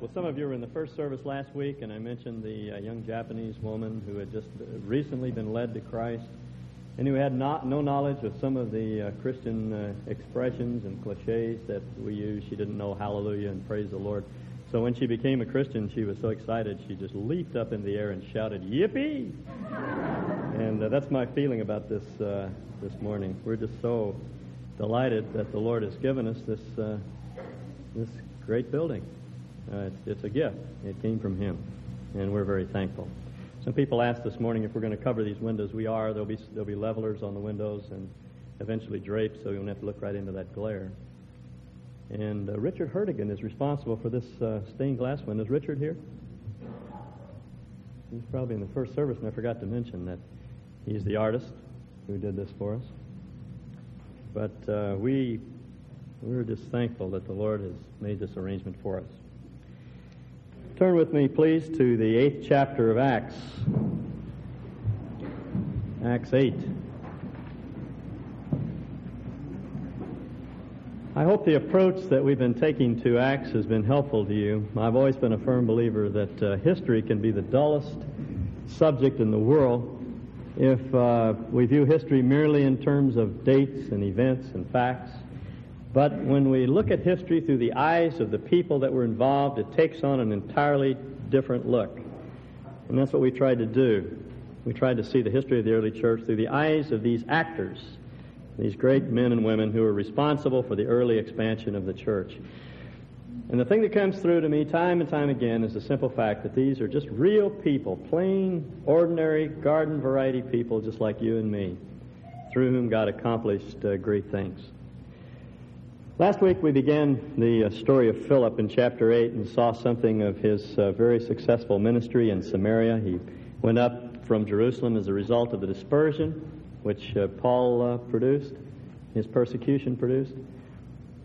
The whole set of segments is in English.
well, some of you were in the first service last week, and I mentioned the uh, young Japanese woman who had just recently been led to Christ and who had not, no knowledge of some of the uh, Christian uh, expressions and cliches that we use. She didn't know hallelujah and praise the Lord. So when she became a Christian, she was so excited, she just leaped up in the air and shouted, Yippee! and uh, that's my feeling about this, uh, this morning. We're just so delighted that the Lord has given us this, uh, this great building. Uh, it's, it's a gift. It came from Him, and we're very thankful. Some people asked this morning if we're going to cover these windows. We are. There'll be, there'll be levelers on the windows and eventually drapes, so you won't have to look right into that glare. And uh, Richard Hertigan is responsible for this uh, stained glass window. Is Richard here? He's probably in the first service, and I forgot to mention that he's the artist who did this for us. But uh, we, we're just thankful that the Lord has made this arrangement for us. Turn with me, please, to the eighth chapter of Acts. Acts 8. I hope the approach that we've been taking to Acts has been helpful to you. I've always been a firm believer that uh, history can be the dullest subject in the world if uh, we view history merely in terms of dates and events and facts. But when we look at history through the eyes of the people that were involved, it takes on an entirely different look. And that's what we tried to do. We tried to see the history of the early church through the eyes of these actors these great men and women who were responsible for the early expansion of the church. And the thing that comes through to me time and time again is the simple fact that these are just real people, plain, ordinary, garden variety people just like you and me, through whom God accomplished uh, great things. Last week we began the uh, story of Philip in chapter 8 and saw something of his uh, very successful ministry in Samaria. He went up from Jerusalem as a result of the dispersion which uh, Paul uh, produced, his persecution produced.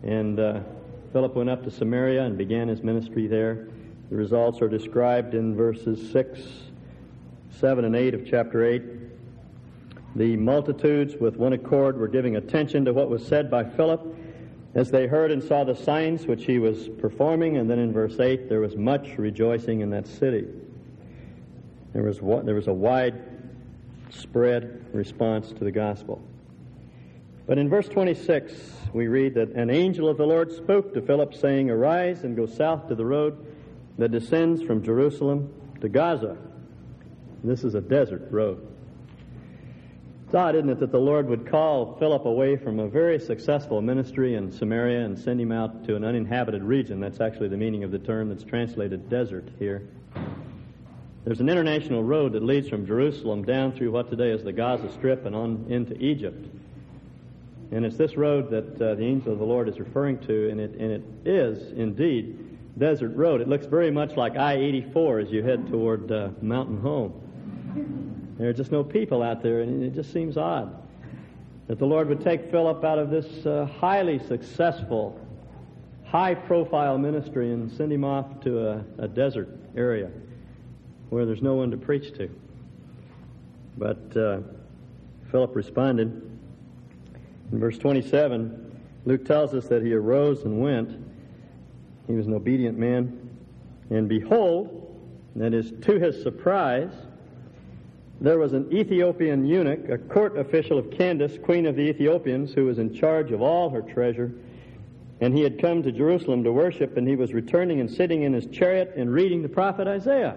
And uh, Philip went up to Samaria and began his ministry there. The results are described in verses 6, 7, and 8 of chapter 8. The multitudes, with one accord, were giving attention to what was said by Philip as they heard and saw the signs which he was performing. And then in verse 8, there was much rejoicing in that city. There was, there was a wide spread response to the gospel. But in verse 26, we read that an angel of the Lord spoke to Philip, saying, Arise and go south to the road that descends from Jerusalem to Gaza. This is a desert road. It's odd, isn't it, that the Lord would call Philip away from a very successful ministry in Samaria and send him out to an uninhabited region. That's actually the meaning of the term that's translated desert here. There's an international road that leads from Jerusalem down through what today is the Gaza Strip and on into Egypt. And it's this road that uh, the angel of the Lord is referring to, and it, and it is indeed desert road. It looks very much like I-84 as you head toward uh, Mountain Home. There are just no people out there, and it just seems odd that the Lord would take Philip out of this uh, highly successful, high-profile ministry and send him off to a, a desert area where there's no one to preach to. But uh, Philip responded. In verse 27, Luke tells us that he arose and went. He was an obedient man. And behold, that is to his surprise, there was an Ethiopian eunuch, a court official of Candace, queen of the Ethiopians, who was in charge of all her treasure. And he had come to Jerusalem to worship, and he was returning and sitting in his chariot and reading the prophet Isaiah.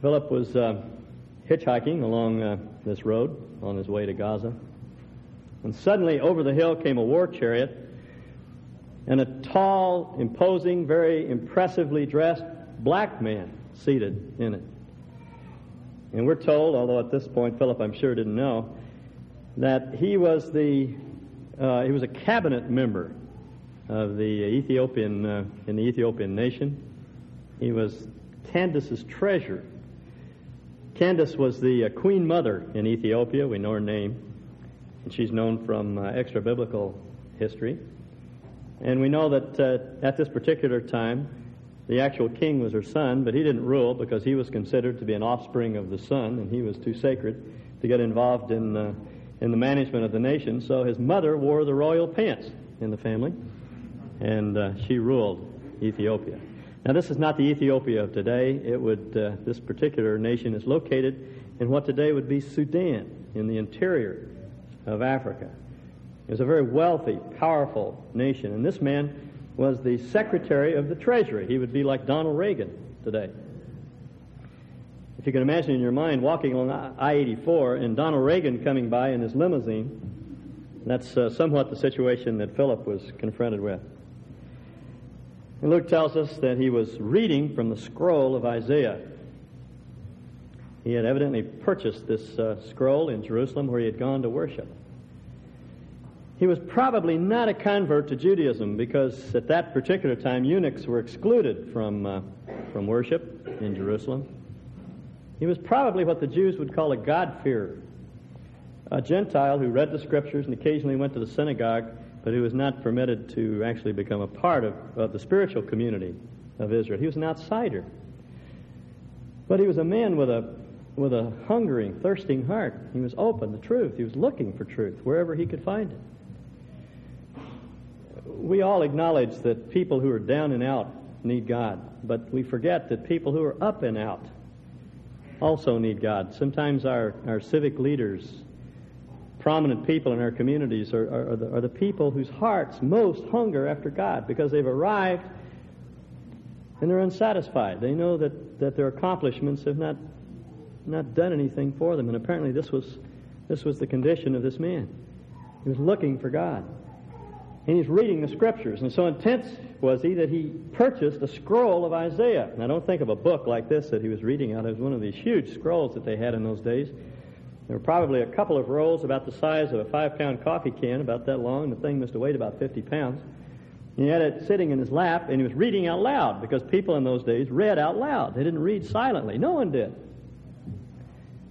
Philip was uh, hitchhiking along uh, this road on his way to Gaza. And suddenly, over the hill came a war chariot and a tall, imposing, very impressively dressed black man seated in it. And we're told, although at this point Philip, I'm sure, didn't know, that he was the uh, he was a cabinet member of the Ethiopian uh, in the Ethiopian nation. He was Candace's treasurer. Candace was the uh, queen mother in Ethiopia. We know her name. And she's known from uh, extra biblical history. And we know that uh, at this particular time, the actual king was her son, but he didn't rule because he was considered to be an offspring of the sun, and he was too sacred to get involved in, uh, in the management of the nation. So his mother wore the royal pants in the family, and uh, she ruled Ethiopia. Now, this is not the Ethiopia of today. It would, uh, this particular nation is located in what today would be Sudan, in the interior of Africa. It was a very wealthy, powerful nation, and this man was the Secretary of the Treasury. He would be like Donald Regan today. If you can imagine in your mind walking along I 84 and Donald Regan coming by in his limousine, that's uh, somewhat the situation that Philip was confronted with. And Luke tells us that he was reading from the scroll of Isaiah. He had evidently purchased this uh, scroll in Jerusalem where he had gone to worship. He was probably not a convert to Judaism because at that particular time eunuchs were excluded from, uh, from worship in Jerusalem. He was probably what the Jews would call a God-fearer, a Gentile who read the scriptures and occasionally went to the synagogue but who was not permitted to actually become a part of, of the spiritual community of Israel. He was an outsider. But he was a man with a, with a hungering, thirsting heart. He was open to truth. He was looking for truth wherever he could find it. We all acknowledge that people who are down and out need God, but we forget that people who are up and out also need God. Sometimes our, our civic leaders prominent people in our communities are, are, are, the, are the people whose hearts most hunger after God because they've arrived and they're unsatisfied. They know that, that their accomplishments have not, not done anything for them. And apparently this was, this was the condition of this man. He was looking for God. And he's reading the scriptures. And so intense was he that he purchased a scroll of Isaiah. Now don't think of a book like this that he was reading out. It was one of these huge scrolls that they had in those days. There were probably a couple of rolls about the size of a five pound coffee can, about that long. The thing must have weighed about 50 pounds. And he had it sitting in his lap, and he was reading out loud because people in those days read out loud. They didn't read silently. No one did.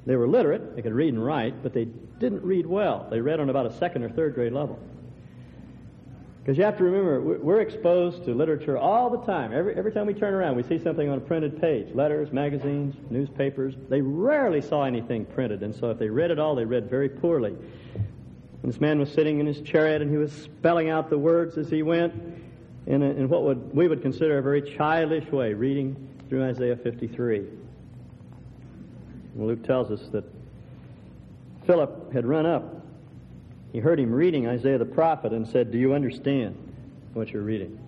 They were literate, they could read and write, but they didn't read well. They read on about a second or third grade level. Because you have to remember, we're exposed to literature all the time. Every, every time we turn around, we see something on a printed page letters, magazines, newspapers. They rarely saw anything printed, and so if they read it all, they read very poorly. And this man was sitting in his chariot, and he was spelling out the words as he went in, a, in what would, we would consider a very childish way, reading through Isaiah 53. And Luke tells us that Philip had run up he heard him reading Isaiah the prophet and said, Do you understand what you're reading?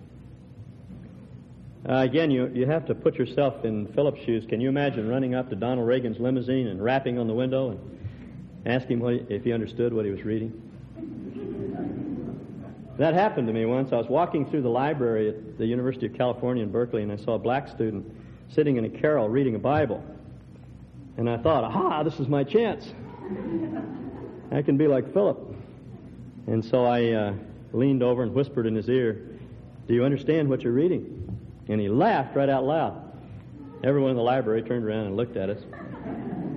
Uh, again, you, you have to put yourself in Philip's shoes. Can you imagine running up to Donald Regan's limousine and rapping on the window and asking him he, if he understood what he was reading? That happened to me once. I was walking through the library at the University of California in Berkeley, and I saw a black student sitting in a carrel reading a Bible. And I thought, aha, this is my chance. I can be like Philip. And so I uh, leaned over and whispered in his ear, Do you understand what you're reading? And he laughed right out loud. Everyone in the library turned around and looked at us.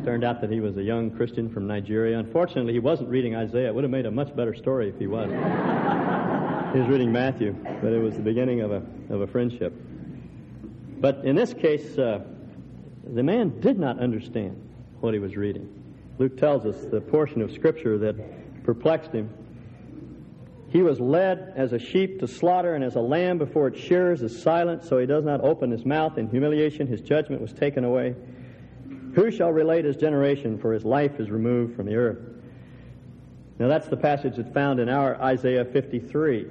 Turned out that he was a young Christian from Nigeria. Unfortunately, he wasn't reading Isaiah. It would have made a much better story if he was. he was reading Matthew, but it was the beginning of a, of a friendship. But in this case, uh, the man did not understand what he was reading. Luke tells us the portion of Scripture that perplexed him he was led as a sheep to slaughter, and as a lamb before its shearers is silent, so he does not open his mouth. In humiliation, his judgment was taken away. Who shall relate his generation, for his life is removed from the earth? Now, that's the passage that's found in our Isaiah 53.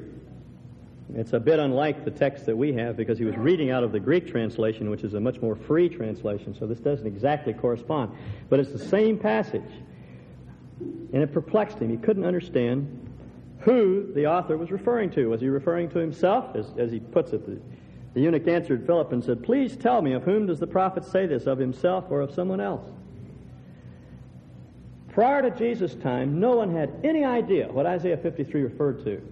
It's a bit unlike the text that we have because he was reading out of the Greek translation, which is a much more free translation, so this doesn't exactly correspond. But it's the same passage. And it perplexed him. He couldn't understand who the author was referring to. Was he referring to himself? As, as he puts it, the, the eunuch answered Philip and said, Please tell me, of whom does the prophet say this, of himself or of someone else? Prior to Jesus' time, no one had any idea what Isaiah 53 referred to.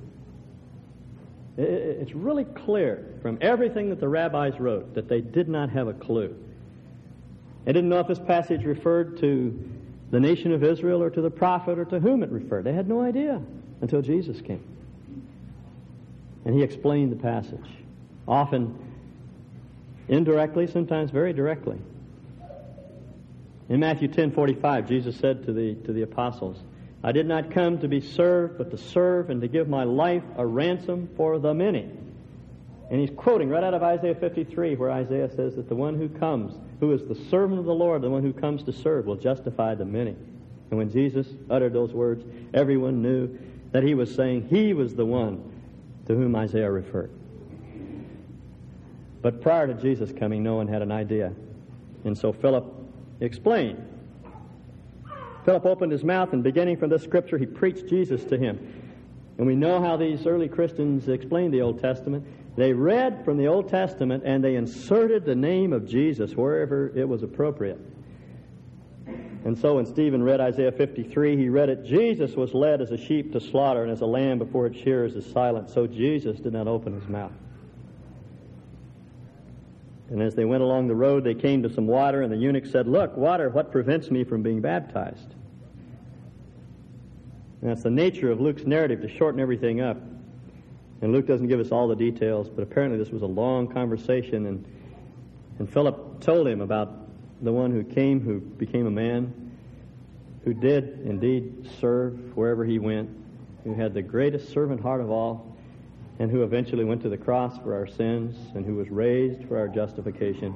It's really clear from everything that the rabbis wrote that they did not have a clue. They didn't know if this passage referred to the nation of Israel or to the prophet or to whom it referred. They had no idea until Jesus came. And he explained the passage, often indirectly, sometimes very directly. In Matthew 10:45, Jesus said to the to the apostles, "I did not come to be served, but to serve and to give my life a ransom for the many." And he's quoting right out of Isaiah 53, where Isaiah says that the one who comes, who is the servant of the Lord, the one who comes to serve, will justify the many. And when Jesus uttered those words, everyone knew that he was saying he was the one to whom Isaiah referred. But prior to Jesus coming, no one had an idea. And so Philip explained. Philip opened his mouth, and beginning from this scripture, he preached Jesus to him. And we know how these early Christians explained the Old Testament. They read from the Old Testament and they inserted the name of Jesus wherever it was appropriate. And so when Stephen read Isaiah 53, he read it Jesus was led as a sheep to slaughter, and as a lamb before its shearers is silent. So Jesus did not open his mouth. And as they went along the road, they came to some water, and the eunuch said, Look, water, what prevents me from being baptized? And that's the nature of Luke's narrative, to shorten everything up. And Luke doesn't give us all the details, but apparently this was a long conversation, and, and Philip told him about the one who came, who became a man, who did indeed serve wherever he went, who had the greatest servant heart of all, and who eventually went to the cross for our sins, and who was raised for our justification,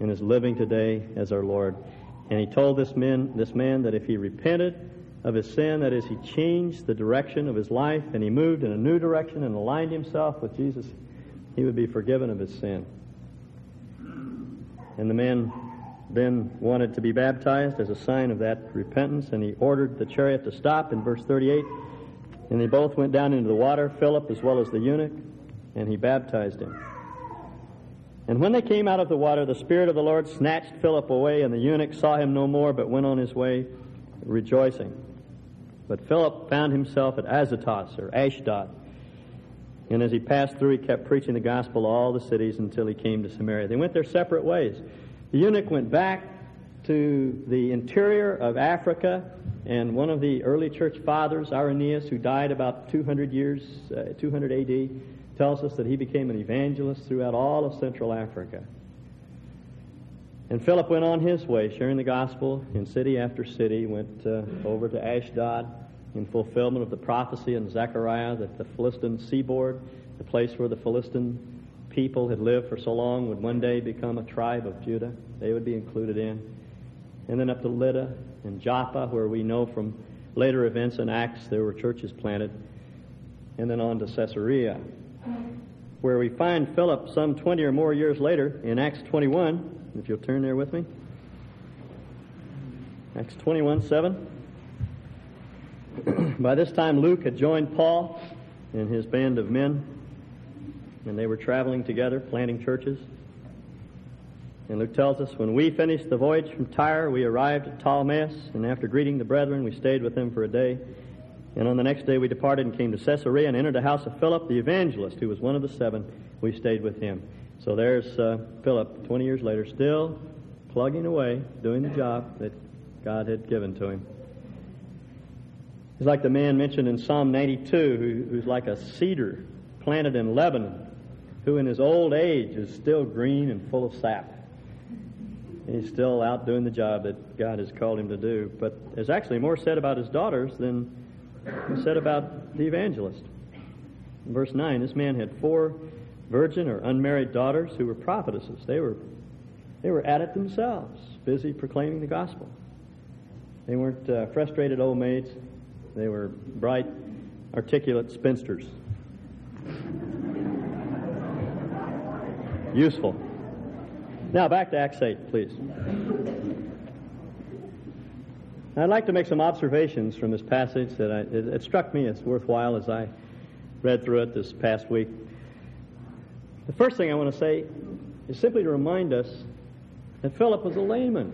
and is living today as our Lord. And he told this man, this man that if he repented of his sin, that is, he changed the direction of his life and he moved in a new direction and aligned himself with Jesus, he would be forgiven of his sin. And the man then wanted to be baptized as a sign of that repentance, and he ordered the chariot to stop in verse 38. And they both went down into the water, Philip as well as the eunuch, and he baptized him. And when they came out of the water, the Spirit of the Lord snatched Philip away, and the eunuch saw him no more, but went on his way rejoicing. But Philip found himself at Azotus, or Ashdod. And as he passed through, he kept preaching the gospel to all the cities until he came to Samaria. They went their separate ways. The eunuch went back to the interior of Africa, and one of the early church fathers, Irenaeus, who died about 200 years, uh, 200 AD, tells us that he became an evangelist throughout all of Central Africa. And Philip went on his way, sharing the gospel in city after city, went uh, over to Ashdod in fulfillment of the prophecy in Zechariah that the Philistine seaboard, the place where the Philistine people had lived for so long would one day become a tribe of Judah. They would be included in. And then up to Lydda and Joppa, where we know from later events in Acts there were churches planted. And then on to Caesarea, where we find Philip some 20 or more years later in Acts 21. If you'll turn there with me. Acts 21 7. By this time, Luke had joined Paul and his band of men and they were traveling together, planting churches. And Luke tells us, when we finished the voyage from Tyre, we arrived at Ptolemais, and after greeting the brethren, we stayed with them for a day. And on the next day, we departed and came to Caesarea and entered the house of Philip, the evangelist, who was one of the seven. We stayed with him. So there's uh, Philip, 20 years later, still plugging away, doing the job that God had given to him. He's like the man mentioned in Psalm 92, who, who's like a cedar planted in Lebanon, who in his old age is still green and full of sap. He's still out doing the job that God has called him to do. But there's actually more said about his daughters than said about the evangelist. In verse 9, this man had four virgin or unmarried daughters who were prophetesses. They were, they were at it themselves, busy proclaiming the gospel. They weren't uh, frustrated old maids. They were bright, articulate spinsters useful. Now back to Acts 8, please. I'd like to make some observations from this passage that I, it, it struck me as worthwhile as I read through it this past week. The first thing I want to say is simply to remind us that Philip was a layman.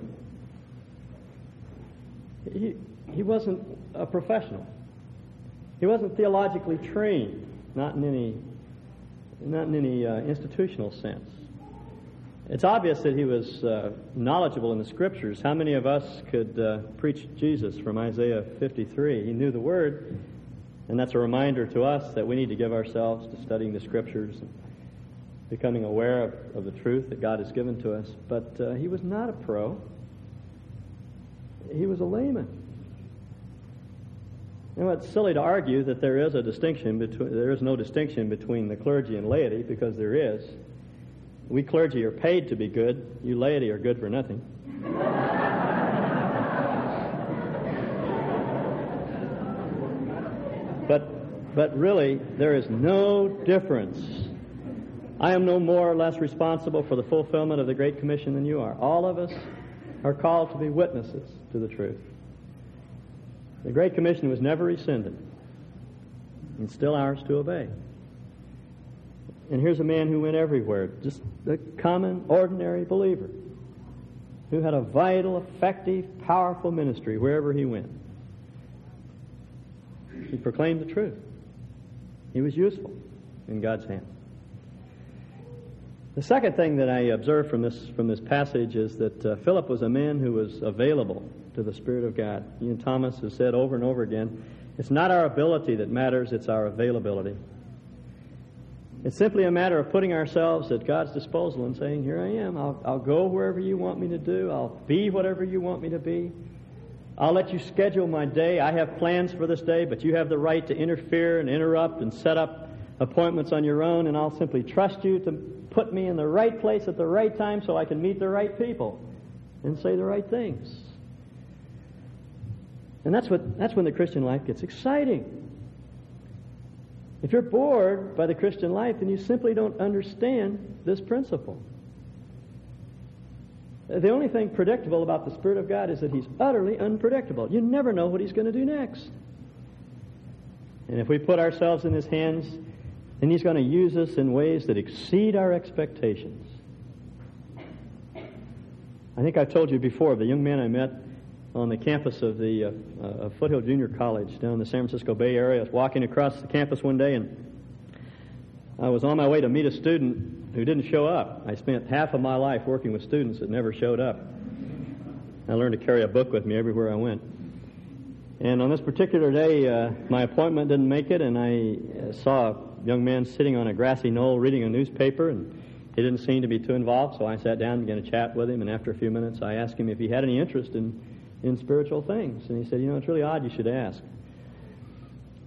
He, he wasn't a professional. He wasn't theologically trained, not in any not in any uh, institutional sense. It's obvious that he was uh, knowledgeable in the scriptures. How many of us could uh, preach Jesus from Isaiah 53? He knew the word, and that's a reminder to us that we need to give ourselves to studying the scriptures and becoming aware of, of the truth that God has given to us. But uh, he was not a pro, he was a layman. You know, it's silly to argue that there is a distinction between there is no distinction between the clergy and laity because there is. We clergy are paid to be good. You laity are good for nothing. but but really there is no difference. I am no more or less responsible for the fulfillment of the Great Commission than you are. All of us are called to be witnesses to the truth. The Great Commission was never rescinded, and still ours to obey. And here's a man who went everywhere, just a common, ordinary believer, who had a vital, effective, powerful ministry wherever he went. He proclaimed the truth. He was useful in God's hand. The second thing that I observe from this, from this passage is that uh, Philip was a man who was available to the Spirit of God. Ian Thomas has said over and over again it's not our ability that matters, it's our availability. It's simply a matter of putting ourselves at God's disposal and saying, Here I am. I'll, I'll go wherever you want me to do. I'll be whatever you want me to be. I'll let you schedule my day. I have plans for this day, but you have the right to interfere and interrupt and set up appointments on your own, and I'll simply trust you to put me in the right place at the right time so I can meet the right people and say the right things. And that's, what, that's when the Christian life gets exciting. If you're bored by the Christian life, then you simply don't understand this principle. The only thing predictable about the Spirit of God is that He's utterly unpredictable. You never know what He's going to do next. And if we put ourselves in His hands, then He's going to use us in ways that exceed our expectations. I think I've told you before the young man I met on the campus of the uh, uh, Foothill Junior College down in the San Francisco Bay Area. I was walking across the campus one day and I was on my way to meet a student who didn't show up. I spent half of my life working with students that never showed up. I learned to carry a book with me everywhere I went. And on this particular day, uh, my appointment didn't make it, and I uh, saw a young man sitting on a grassy knoll reading a newspaper, and he didn't seem to be too involved, so I sat down and began to chat with him, and after a few minutes, I asked him if he had any interest in in spiritual things. And he said, You know, it's really odd you should ask.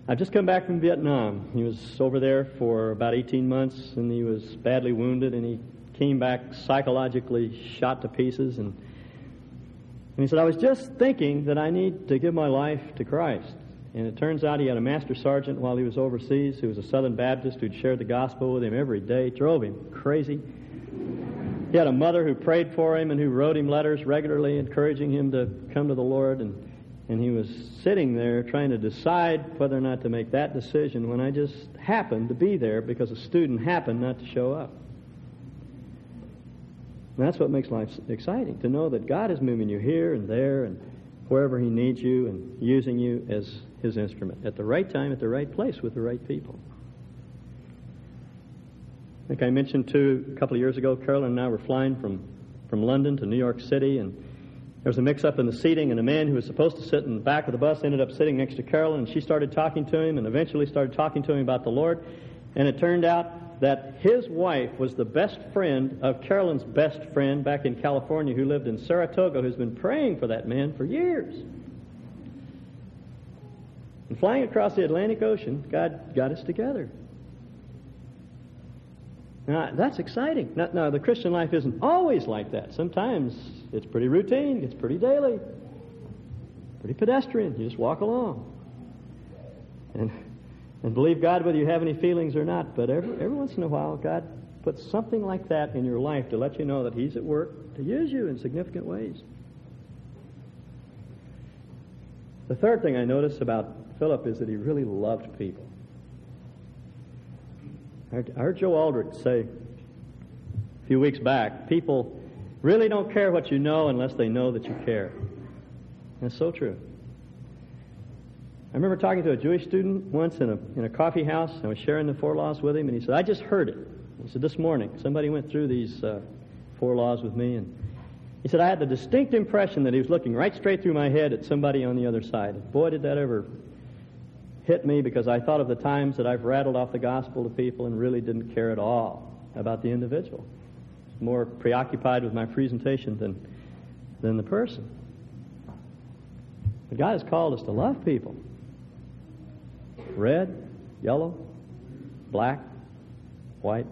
I've just come back from Vietnam. He was over there for about 18 months, and he was badly wounded, and he came back psychologically shot to pieces. And, and he said, I was just thinking that I need to give my life to Christ. And it turns out he had a master sergeant while he was overseas who was a Southern Baptist who'd shared the gospel with him every day, drove him crazy. He had a mother who prayed for him and who wrote him letters regularly encouraging him to come to the Lord. And, and he was sitting there trying to decide whether or not to make that decision when I just happened to be there because a student happened not to show up. And that's what makes life exciting to know that God is moving you here and there and wherever He needs you and using you as His instrument at the right time, at the right place, with the right people. I think I mentioned too a couple of years ago, Carolyn and I were flying from, from London to New York City, and there was a mix up in the seating, and a man who was supposed to sit in the back of the bus ended up sitting next to Carolyn, and she started talking to him, and eventually started talking to him about the Lord. And it turned out that his wife was the best friend of Carolyn's best friend back in California who lived in Saratoga, who's been praying for that man for years. And flying across the Atlantic Ocean, God got us together. Now, that's exciting. Now, now, the Christian life isn't always like that. Sometimes it's pretty routine, it's pretty daily, pretty pedestrian. You just walk along. And, and believe God whether you have any feelings or not. But every, every once in a while, God puts something like that in your life to let you know that He's at work to use you in significant ways. The third thing I notice about Philip is that he really loved people. I heard Joe Aldrich say a few weeks back people really don't care what you know unless they know that you care. That's so true. I remember talking to a Jewish student once in a, in a coffee house. And I was sharing the four laws with him, and he said, I just heard it. He said, This morning, somebody went through these uh, four laws with me, and he said, I had the distinct impression that he was looking right straight through my head at somebody on the other side. Boy, did that ever hit me because I thought of the times that I've rattled off the gospel to people and really didn't care at all about the individual. More preoccupied with my presentation than, than the person. But God has called us to love people. red, yellow, black, white.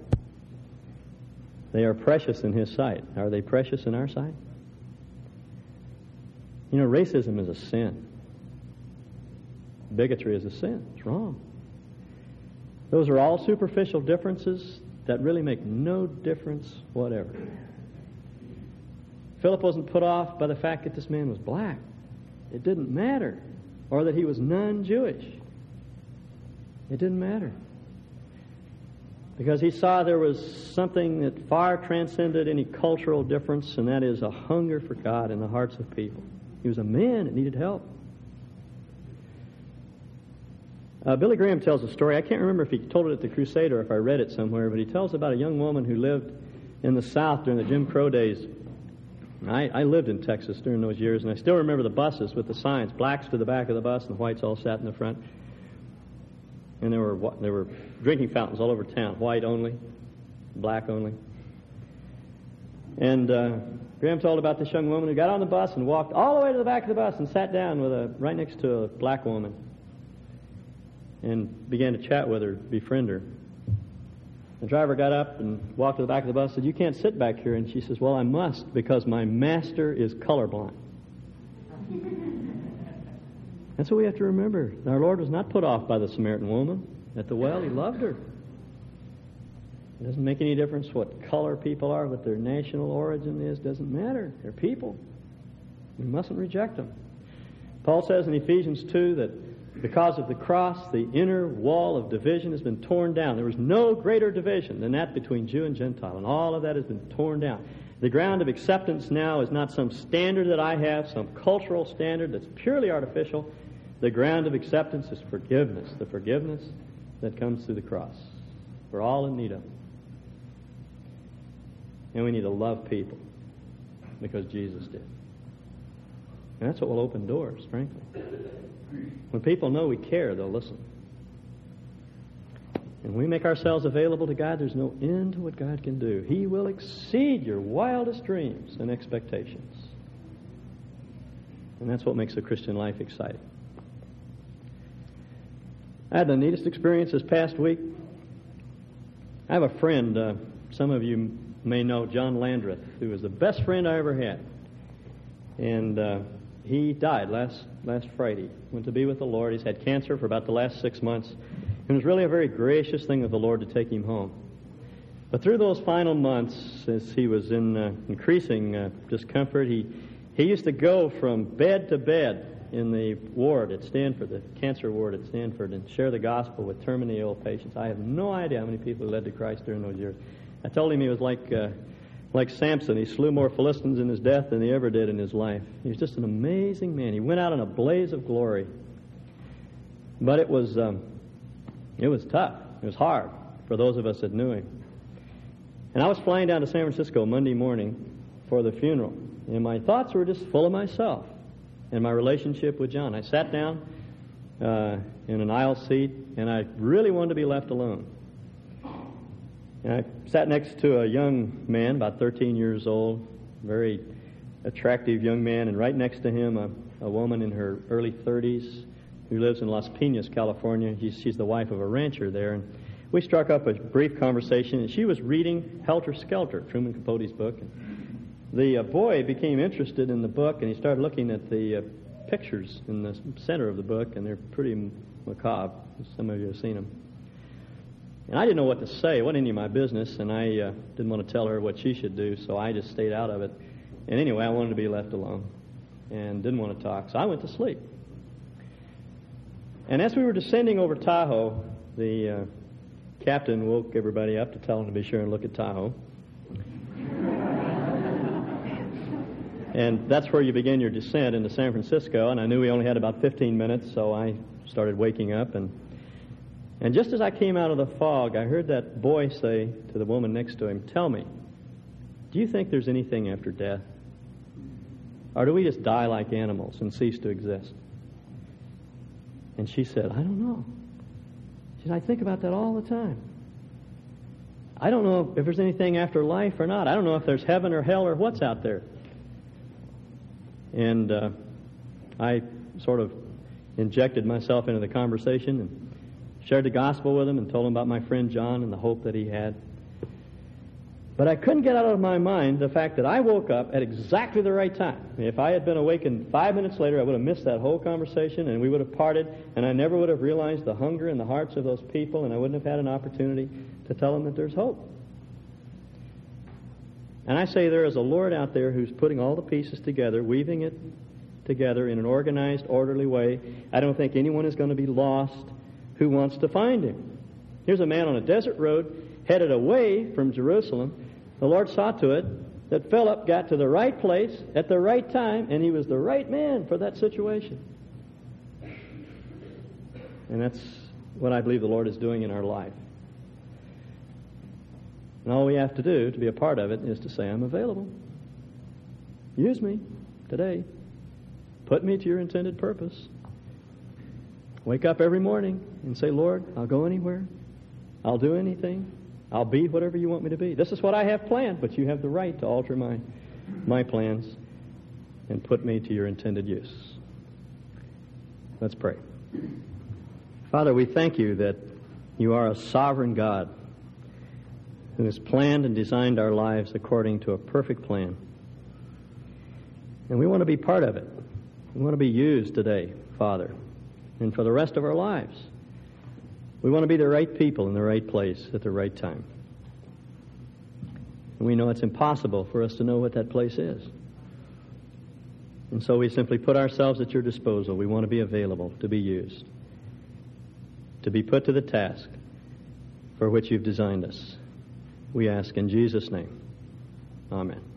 They are precious in His sight. Are they precious in our sight? You know, racism is a sin. Bigotry is a sin. It's wrong. Those are all superficial differences that really make no difference whatever. Philip wasn't put off by the fact that this man was black. It didn't matter. Or that he was non Jewish. It didn't matter. Because he saw there was something that far transcended any cultural difference, and that is a hunger for God in the hearts of people. He was a man that needed help. Uh, Billy Graham tells a story. I can't remember if he told it at the crusade or if I read it somewhere, but he tells about a young woman who lived in the South during the Jim Crow days. I, I lived in Texas during those years, and I still remember the buses with the signs blacks to the back of the bus and the whites all sat in the front. And there were, there were drinking fountains all over town white only, black only. And uh, Graham told about this young woman who got on the bus and walked all the way to the back of the bus and sat down with a, right next to a black woman and began to chat with her, befriend her. The driver got up and walked to the back of the bus and said, You can't sit back here. And she says, Well, I must because my master is colorblind. That's what we have to remember. Our Lord was not put off by the Samaritan woman at the well. He loved her. It doesn't make any difference what color people are, what their national origin is. Doesn't matter. They're people. We mustn't reject them. Paul says in Ephesians 2 that because of the cross, the inner wall of division has been torn down. There was no greater division than that between Jew and Gentile, and all of that has been torn down. The ground of acceptance now is not some standard that I have, some cultural standard that's purely artificial. The ground of acceptance is forgiveness, the forgiveness that comes through the cross. We're all in need of it. And we need to love people because Jesus did. And that's what will open doors, frankly. When people know we care, they'll listen. And we make ourselves available to God, there's no end to what God can do. He will exceed your wildest dreams and expectations. And that's what makes the Christian life exciting. I had the neatest experience this past week. I have a friend, uh, some of you may know John Landreth, who was the best friend I ever had. And uh, he died last last Friday. Went to be with the Lord. He's had cancer for about the last six months. It was really a very gracious thing of the Lord to take him home. But through those final months, as he was in uh, increasing uh, discomfort, he he used to go from bed to bed in the ward at Stanford, the cancer ward at Stanford, and share the gospel with terminally ill patients. I have no idea how many people he led to Christ during those years. I told him he was like uh, like Samson, he slew more Philistines in his death than he ever did in his life. He was just an amazing man. He went out in a blaze of glory. But it was, um, it was tough. It was hard for those of us that knew him. And I was flying down to San Francisco Monday morning for the funeral, and my thoughts were just full of myself and my relationship with John. I sat down uh, in an aisle seat, and I really wanted to be left alone. And I sat next to a young man, about 13 years old, very attractive young man, and right next to him, a, a woman in her early 30s who lives in Los Banos, California. She's, she's the wife of a rancher there. And we struck up a brief conversation, and she was reading Helter Skelter, Truman Capote's book. And the uh, boy became interested in the book, and he started looking at the uh, pictures in the center of the book, and they're pretty macabre. Some of you have seen them. And I didn't know what to say. It wasn't any of my business, and I uh, didn't want to tell her what she should do, so I just stayed out of it. And anyway, I wanted to be left alone and didn't want to talk, so I went to sleep. And as we were descending over Tahoe, the uh, captain woke everybody up to tell them to be sure and look at Tahoe. and that's where you begin your descent into San Francisco. And I knew we only had about 15 minutes, so I started waking up and and just as I came out of the fog, I heard that boy say to the woman next to him, Tell me, do you think there's anything after death? Or do we just die like animals and cease to exist? And she said, I don't know. She said, I think about that all the time. I don't know if there's anything after life or not. I don't know if there's heaven or hell or what's out there. And uh, I sort of injected myself into the conversation and Shared the gospel with him and told him about my friend John and the hope that he had. But I couldn't get out of my mind the fact that I woke up at exactly the right time. If I had been awakened five minutes later, I would have missed that whole conversation and we would have parted, and I never would have realized the hunger in the hearts of those people, and I wouldn't have had an opportunity to tell them that there's hope. And I say there is a Lord out there who's putting all the pieces together, weaving it together in an organized, orderly way. I don't think anyone is going to be lost who wants to find him. Here's a man on a desert road headed away from Jerusalem. The Lord saw to it that Philip got to the right place at the right time, and he was the right man for that situation. And that's what I believe the Lord is doing in our life. And all we have to do to be a part of it is to say, I'm available. Use me today. Put me to your intended purpose. Wake up every morning and say, Lord, I'll go anywhere. I'll do anything. I'll be whatever you want me to be. This is what I have planned, but you have the right to alter my, my plans and put me to your intended use. Let's pray. Father, we thank you that you are a sovereign God who has planned and designed our lives according to a perfect plan. And we want to be part of it. We want to be used today, Father, and for the rest of our lives. We want to be the right people in the right place at the right time. And we know it's impossible for us to know what that place is. And so we simply put ourselves at your disposal. We want to be available to be used, to be put to the task for which you've designed us. We ask in Jesus' name. Amen.